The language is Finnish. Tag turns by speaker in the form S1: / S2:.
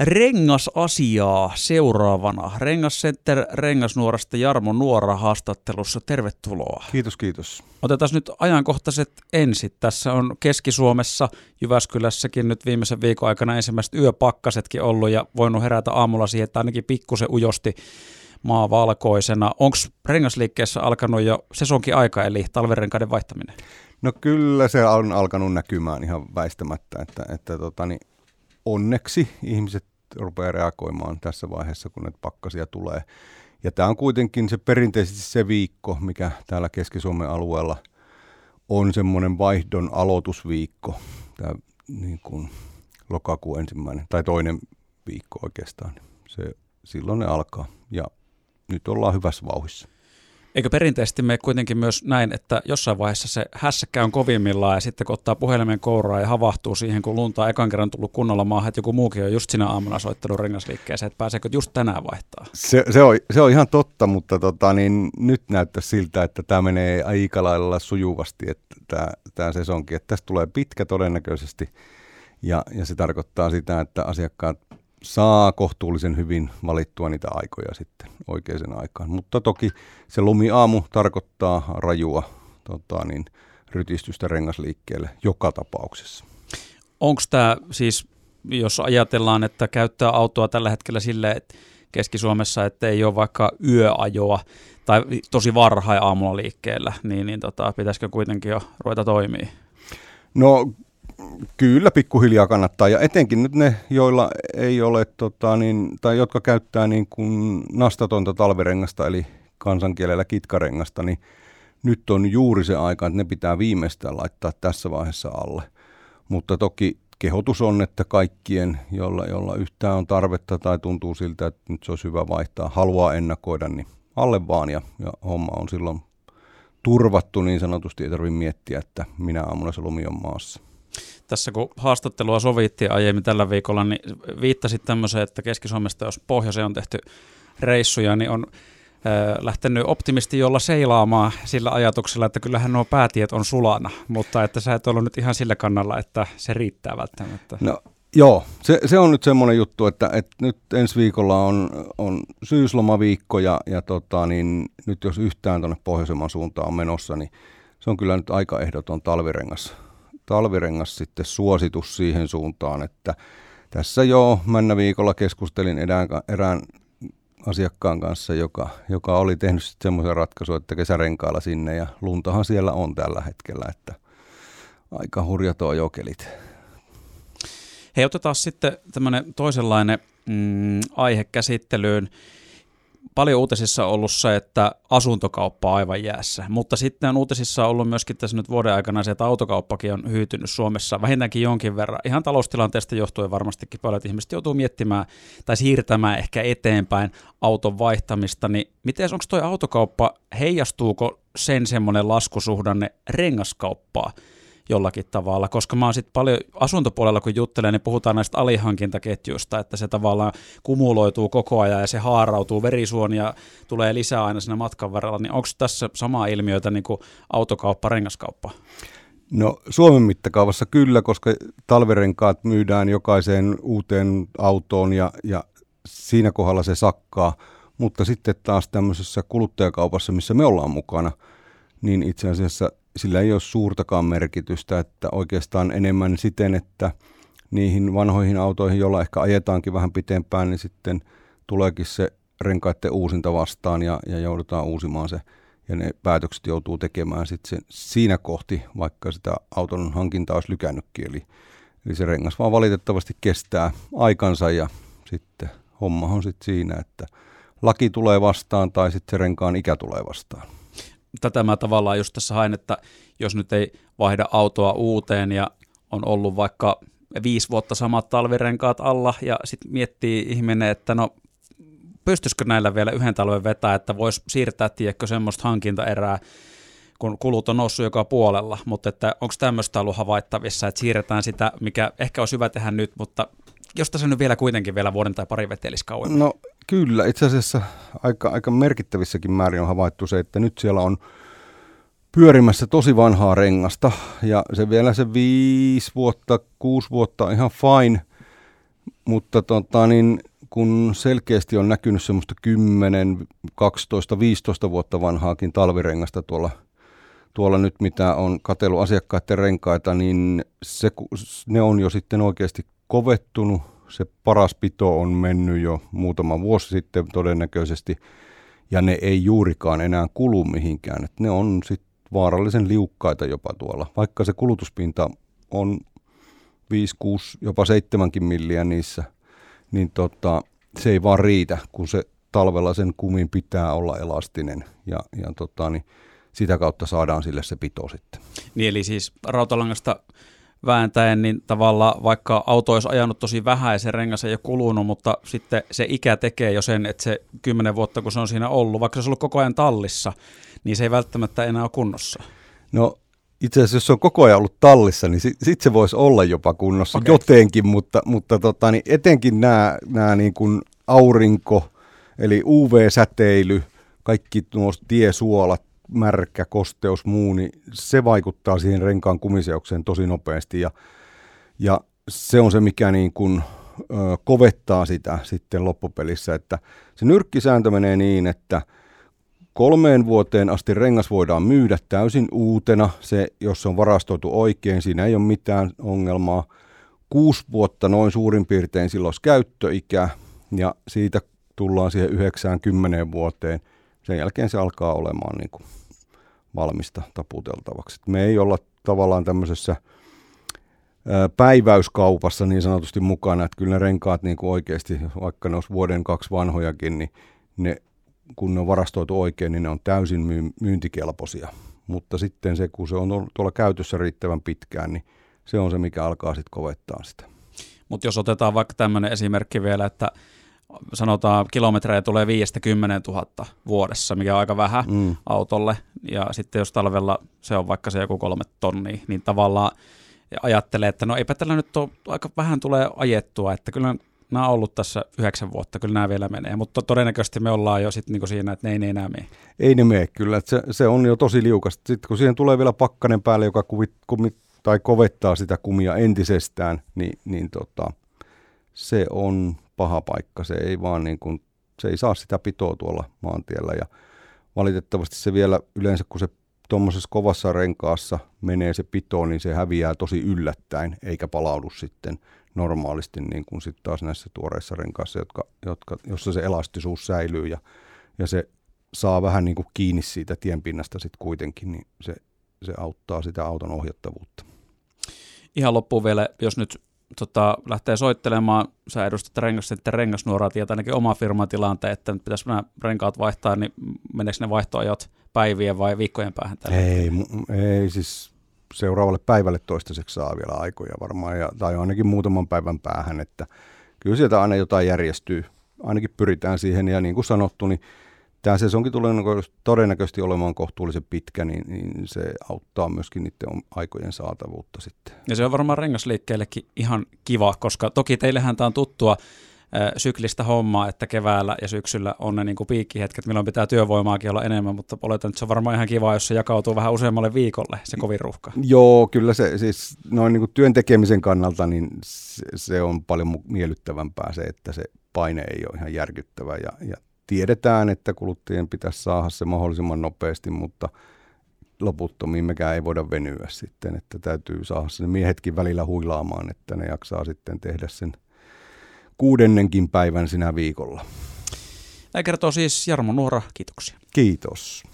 S1: rengasasiaa seuraavana. Rengascenter Rengasnuorasta Jarmo Nuora haastattelussa. Tervetuloa.
S2: Kiitos, kiitos.
S1: Otetaan nyt ajankohtaiset ensin. Tässä on Keski-Suomessa, Jyväskylässäkin nyt viimeisen viikon aikana ensimmäiset yöpakkasetkin ollut ja voinut herätä aamulla siihen, että ainakin pikkusen ujosti maa valkoisena. Onko rengasliikkeessä alkanut jo sesonkin aika, eli talverenkaiden vaihtaminen?
S2: No kyllä se on alkanut näkymään ihan väistämättä, että, että totani, onneksi ihmiset rupeaa reagoimaan tässä vaiheessa, kun näitä pakkasia tulee. Ja tämä on kuitenkin se perinteisesti se viikko, mikä täällä Keski-Suomen alueella on semmoinen vaihdon aloitusviikko, tämä niin kuin lokakuun ensimmäinen tai toinen viikko oikeastaan. Se, silloin ne alkaa ja nyt ollaan hyvässä vauhissa.
S1: Eikö perinteisesti me kuitenkin myös näin, että jossain vaiheessa se hässäkkä on kovimmillaan ja sitten kun ottaa puhelimen kouraa ja havahtuu siihen, kun lunta on ekan kerran tullut kunnolla maahan, että joku muukin on just sinä aamuna soittanut rengasliikkeeseen, että pääseekö just tänään vaihtaa?
S2: Se, se, on, se on ihan totta, mutta tota, niin nyt näyttää siltä, että tämä menee aika lailla sujuvasti, että tämä, tämä sesonkin, että tästä tulee pitkä todennäköisesti ja, ja se tarkoittaa sitä, että asiakkaat kohtuullisen hyvin valittua niitä aikoja sitten oikeaan aikaan. Mutta toki se lumiaamu tarkoittaa rajua tota, niin, rytistystä rengasliikkeelle joka tapauksessa.
S1: Onko tämä siis, jos ajatellaan, että käyttää autoa tällä hetkellä sille, että Keski-Suomessa, että ei ole vaikka yöajoa tai tosi varhain aamulla liikkeellä, niin, niin tota, pitäisikö kuitenkin jo ruveta toimia?
S2: No Kyllä, pikkuhiljaa kannattaa. Ja etenkin nyt ne, joilla ei ole, tota, niin, tai jotka käyttää niin kuin nastatonta talvirengasta, eli kansankielellä kitkarengasta, niin nyt on juuri se aika, että ne pitää viimeistään laittaa tässä vaiheessa alle. Mutta toki kehotus on, että kaikkien, joilla, joilla yhtään on tarvetta tai tuntuu siltä, että nyt se olisi hyvä vaihtaa, haluaa ennakoida, niin alle vaan ja, ja homma on silloin turvattu niin sanotusti, ei tarvitse miettiä, että minä aamuna se lumi on maassa
S1: tässä kun haastattelua sovittiin aiemmin tällä viikolla, niin viittasit tämmöiseen, että Keski-Suomesta, jos pohjoiseen on tehty reissuja, niin on lähtenyt optimisti jolla seilaamaan sillä ajatuksella, että kyllähän nuo päätiet on sulana, mutta että sä et ollut nyt ihan sillä kannalla, että se riittää välttämättä.
S2: No joo, se, se on nyt semmoinen juttu, että, että nyt ensi viikolla on, on syyslomaviikko ja, ja tota, niin nyt jos yhtään tuonne pohjoisemman suuntaan on menossa, niin se on kyllä nyt aika ehdoton talvirengas talvirengas sitten suositus siihen suuntaan, että tässä jo männä viikolla keskustelin erään, erään asiakkaan kanssa, joka, joka oli tehnyt semmoisen ratkaisun, että kesärenkailla sinne ja luntahan siellä on tällä hetkellä, että aika hurjat on jokelit.
S1: Hei, otetaan sitten tämmöinen toisenlainen mm, aihe käsittelyyn paljon uutisissa ollut se, että asuntokauppa on aivan jäässä, mutta sitten on uutisissa ollut myöskin tässä nyt vuoden aikana se, että autokauppakin on hyytynyt Suomessa vähintäänkin jonkin verran. Ihan taloustilanteesta johtuen varmastikin paljon, että ihmiset joutuu miettimään tai siirtämään ehkä eteenpäin auton vaihtamista, niin miten onko tuo autokauppa, heijastuuko sen semmoinen laskusuhdanne rengaskauppaa? Jollakin tavalla, koska mä oon sitten paljon asuntopuolella, kun juttelen, niin puhutaan näistä alihankintaketjuista, että se tavallaan kumuloituu koko ajan ja se haarautuu verisuonia, tulee lisää aina siinä matkan varrella, niin onko tässä sama ilmiötä niin kuin autokauppa, rengaskauppa?
S2: No Suomen mittakaavassa kyllä, koska talvirenkaat myydään jokaiseen uuteen autoon ja, ja siinä kohdalla se sakkaa, mutta sitten taas tämmöisessä kuluttajakaupassa, missä me ollaan mukana, niin itse asiassa sillä ei ole suurtakaan merkitystä, että oikeastaan enemmän siten, että niihin vanhoihin autoihin, joilla ehkä ajetaankin vähän pitempään, niin sitten tuleekin se renkaiden uusinta vastaan ja, ja joudutaan uusimaan se. Ja ne päätökset joutuu tekemään sitten siinä kohti, vaikka sitä auton hankintaa olisi lykännytkin. Eli, eli se rengas vaan valitettavasti kestää aikansa ja sitten homma on sitten siinä, että laki tulee vastaan tai sitten se renkaan ikä tulee vastaan
S1: tätä mä tavallaan just tässä hain, että jos nyt ei vaihda autoa uuteen ja on ollut vaikka viisi vuotta samat talvirenkaat alla ja sitten miettii ihminen, että no pystyisikö näillä vielä yhden talven vetää, että voisi siirtää, tiedätkö, semmoista hankintaerää, kun kulut on noussut joka puolella, mutta että onko tämmöistä ollut havaittavissa, että siirretään sitä, mikä ehkä olisi hyvä tehdä nyt, mutta josta se nyt vielä kuitenkin vielä vuoden tai pari vetelisi kauemmin?
S2: No kyllä, itse asiassa aika, aika merkittävissäkin määrin on havaittu se, että nyt siellä on pyörimässä tosi vanhaa rengasta ja se vielä se viisi vuotta, kuusi vuotta ihan fine, mutta tota, niin, kun selkeästi on näkynyt semmoista 10, 12, 15 vuotta vanhaakin talvirengasta tuolla, tuolla nyt, mitä on katsellut asiakkaiden renkaita, niin se, ne on jo sitten oikeasti kovettunut. Se paras pito on mennyt jo muutama vuosi sitten todennäköisesti, ja ne ei juurikaan enää kulu mihinkään. Et ne on sitten vaarallisen liukkaita jopa tuolla, vaikka se kulutuspinta on 5, 6, jopa 7 milliä niissä, niin tota, se ei vaan riitä, kun se talvella sen kumin pitää olla elastinen ja, ja tota, niin sitä kautta saadaan sille se pito sitten.
S1: Niin eli siis rautalangasta vääntäen, niin tavallaan vaikka auto olisi ajanut tosi vähän ja se rengas ei ole kulunut, mutta sitten se ikä tekee jo sen, että se kymmenen vuotta kun se on siinä ollut, vaikka se on ollut koko ajan tallissa, niin se ei välttämättä enää ole kunnossa.
S2: No itse asiassa jos se on koko ajan ollut tallissa, niin sitten sit se voisi olla jopa kunnossa okay. jotenkin, mutta, mutta tota, niin etenkin nämä, nämä niin kuin aurinko, eli UV-säteily, kaikki nuo tiesuolat, märkä, kosteus, muu, niin se vaikuttaa siihen renkaan kumiseukseen tosi nopeasti ja, ja se on se, mikä niin kuin, ö, kovettaa sitä sitten loppupelissä, että se nyrkkisääntö menee niin, että – Kolmeen vuoteen asti rengas voidaan myydä täysin uutena. Se, jos se on varastoitu oikein, siinä ei ole mitään ongelmaa. Kuusi vuotta noin suurin piirtein silloin käyttöikä ja siitä tullaan siihen 90 vuoteen. Sen jälkeen se alkaa olemaan niin kuin valmista taputeltavaksi. Me ei olla tavallaan tämmöisessä päiväyskaupassa niin sanotusti mukana, että kyllä ne renkaat niin kuin oikeasti, vaikka ne olisi vuoden kaksi vanhojakin, niin ne kun ne on varastoitu oikein, niin ne on täysin myy- myyntikelpoisia. Mutta sitten se, kun se on tuolla käytössä riittävän pitkään, niin se on se, mikä alkaa sitten kovettaa sitä.
S1: Mutta jos otetaan vaikka tämmöinen esimerkki vielä, että sanotaan kilometrejä tulee 5 000 vuodessa, mikä on aika vähän mm. autolle, ja sitten jos talvella se on vaikka se joku kolme tonnia, niin tavallaan ajattelee, että no eipä tällä nyt ole, aika vähän tulee ajettua, että kyllä nämä on ollut tässä yhdeksän vuotta, kyllä nämä vielä menee, mutta todennäköisesti me ollaan jo sitten niinku siinä, että ne ei ne enää mene.
S2: Ei ne mene kyllä, että se, se on jo tosi liukasta. Sitten kun siihen tulee vielä pakkanen päälle, joka kuvit, kumit, tai kovettaa sitä kumia entisestään, niin, niin tota, se on paha paikka. Se ei vaan niin kuin, se ei saa sitä pitoa tuolla maantiellä ja valitettavasti se vielä yleensä, kun se tuommoisessa kovassa renkaassa menee se pito, niin se häviää tosi yllättäen, eikä palaudu sitten normaalisti niin kuin sitten taas näissä tuoreissa renkaissa, jotka, jotka, jossa se elastisuus säilyy ja, ja se saa vähän niin kuin kiinni siitä tienpinnasta sitten kuitenkin, niin se, se auttaa sitä auton ohjattavuutta.
S1: Ihan loppuun vielä, jos nyt tota, lähtee soittelemaan, sä edustat rengas, sitten rengasnuoraa tietää ainakin oma firman tilanteen, että nyt pitäisi nämä renkaat vaihtaa, niin meneekö ne vaihtoajat päivien vai viikkojen päähän?
S2: Tällä ei, ei siis seuraavalle päivälle toistaiseksi saa vielä aikoja varmaan, ja, tai ainakin muutaman päivän päähän, että kyllä sieltä aina jotain järjestyy. Ainakin pyritään siihen, ja niin kuin sanottu, niin tämä sesonkin tulee todennäköisesti olemaan kohtuullisen pitkä, niin, niin se auttaa myöskin niiden aikojen saatavuutta sitten.
S1: Ja se on varmaan rengasliikkeellekin ihan kiva, koska toki teillehän tämä on tuttua, syklistä hommaa, että keväällä ja syksyllä on ne niin kuin piikkihetket, milloin pitää työvoimaakin olla enemmän, mutta oletan, että se on varmaan ihan kiva, jos se jakautuu vähän useammalle viikolle, se kovin ruuhka.
S2: Joo, kyllä se siis noin niin kuin työn tekemisen kannalta, niin se, se on paljon miellyttävämpää se, että se paine ei ole ihan järkyttävä ja, ja tiedetään, että kuluttajien pitäisi saada se mahdollisimman nopeasti, mutta loputtomiin mekään ei voida venyä sitten, että täytyy saada sinne miehetkin välillä huilaamaan, että ne jaksaa sitten tehdä sen kuudennenkin päivän sinä viikolla.
S1: Tämä kertoo siis Jarmo Nuora, kiitoksia.
S2: Kiitos.